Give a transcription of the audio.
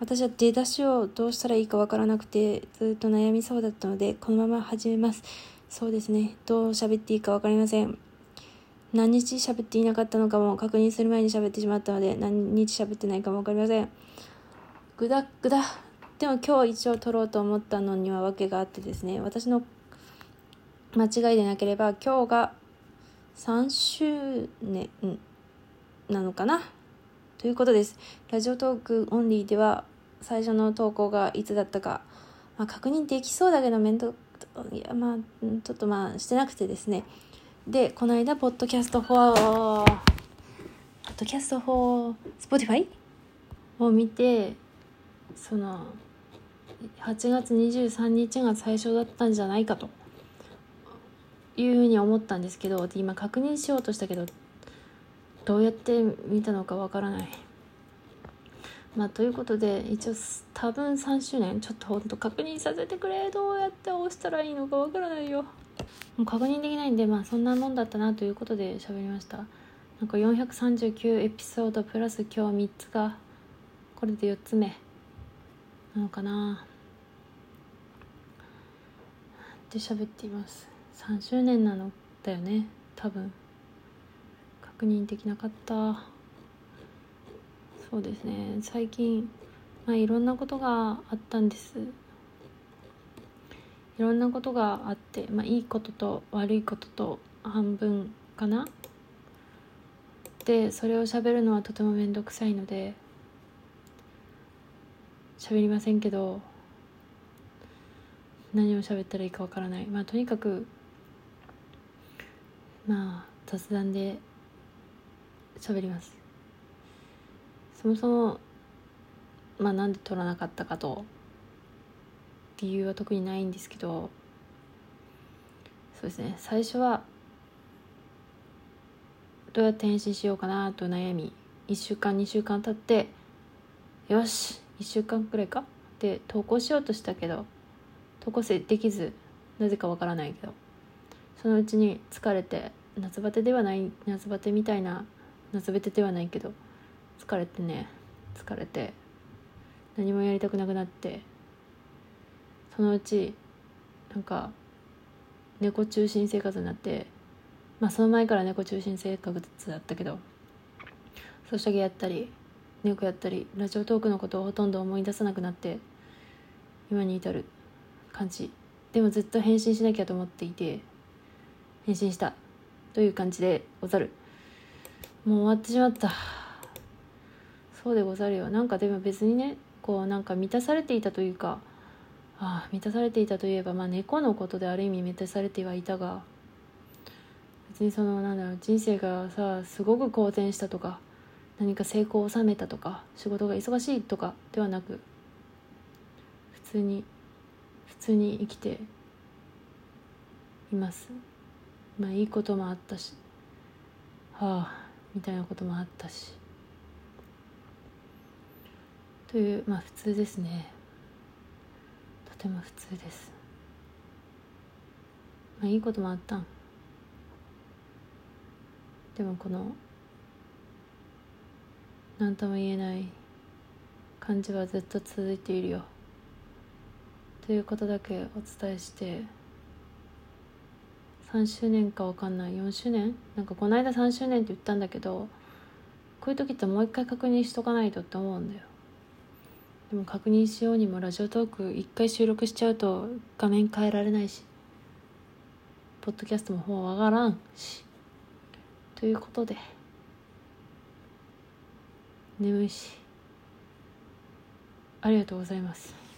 私は出だしをどうしたらいいかわからなくてずっと悩みそうだったのでこのまま始めます。そうですね。どう喋っていいかわかりません。何日喋っていなかったのかも確認する前に喋ってしまったので何日喋ってないかもわかりません。ぐだぐだでも今日一応撮ろうと思ったのには訳があってですね私の間違いでなければ今日が3周年なのかな？ということです。ラジオトークオンリーでは最初の投稿がいつだったか、まあ、確認できそうだけど面倒いやまあちょっとまあしてなくてですね。でこの間ポッドキャストフォーポッドキャストフォースポティファイを見てその8月23日が最初だったんじゃないかと。いうふうに思ったんですけど今確認しようとしたけどどうやって見たのかわからない。まあ、ということで一応多分3周年ちょっとほんと確認させてくれどうやって押したらいいのかわからないよ。もう確認できないんでまあそんなもんだったなということで喋りました。なんか439エピソードプラス今日3つがこれで4つ目。なのかな。って喋っています。3周年なのだよね多分。確認できなかった。そうですね。最近まあいろんなことがあったんです。いろんなことがあって、まあ、いいことと悪いことと半分かな。でそれを喋るのはとても面倒くさいので喋りませんけど何を喋ったらいいかわからない。まあとにかくまあ雑談で喋ります。そもそもまあなんで撮らなかったかと理由は特にないんですけどそうですね。最初はどうやって返信しようかなと悩み1週間2週間経ってよし1週間くらいか？で投稿しようとしたけど投稿せできずなぜかわからないけどそのうちに疲れて夏バテではない夏バテみたいな夏バテではないけど疲れてね疲れて何もやりたくなくなってそのうちなんか猫中心生活になってまあその前から猫中心生活だったけどソシャゲやったり猫やったりラジオトークのことをほとんど思い出さなくなって今に至る感じ。でもずっと返信しなきゃと思っていて返信したという感じでござる。もう終わってしまった。そうでござるよ。なんかでも別にねこうなんか満たされていたというかああ満たされていたといえばまあ猫のことである意味満たされてはいたが別にそのなんだろう人生がさすごく好転したとか何か成功を収めたとか仕事が忙しいとかではなく普通に普通に生きています。まあいいこともあったしはあみたいなこともあったし。というまあ普通ですね。とても普通です。まあいいこともあったん。でもこの何とも言えない感じはずっと続いているよ。ということだけお伝えして3周年か分かんない。4周年？なんかこの間3周年って言ったんだけどこういう時ってもう一回確認しとかないとって思うんだよ。でも確認しようにもラジオトーク一回収録しちゃうと画面変えられないしポッドキャストもほうわからんし。ということで眠いし。ありがとうございます。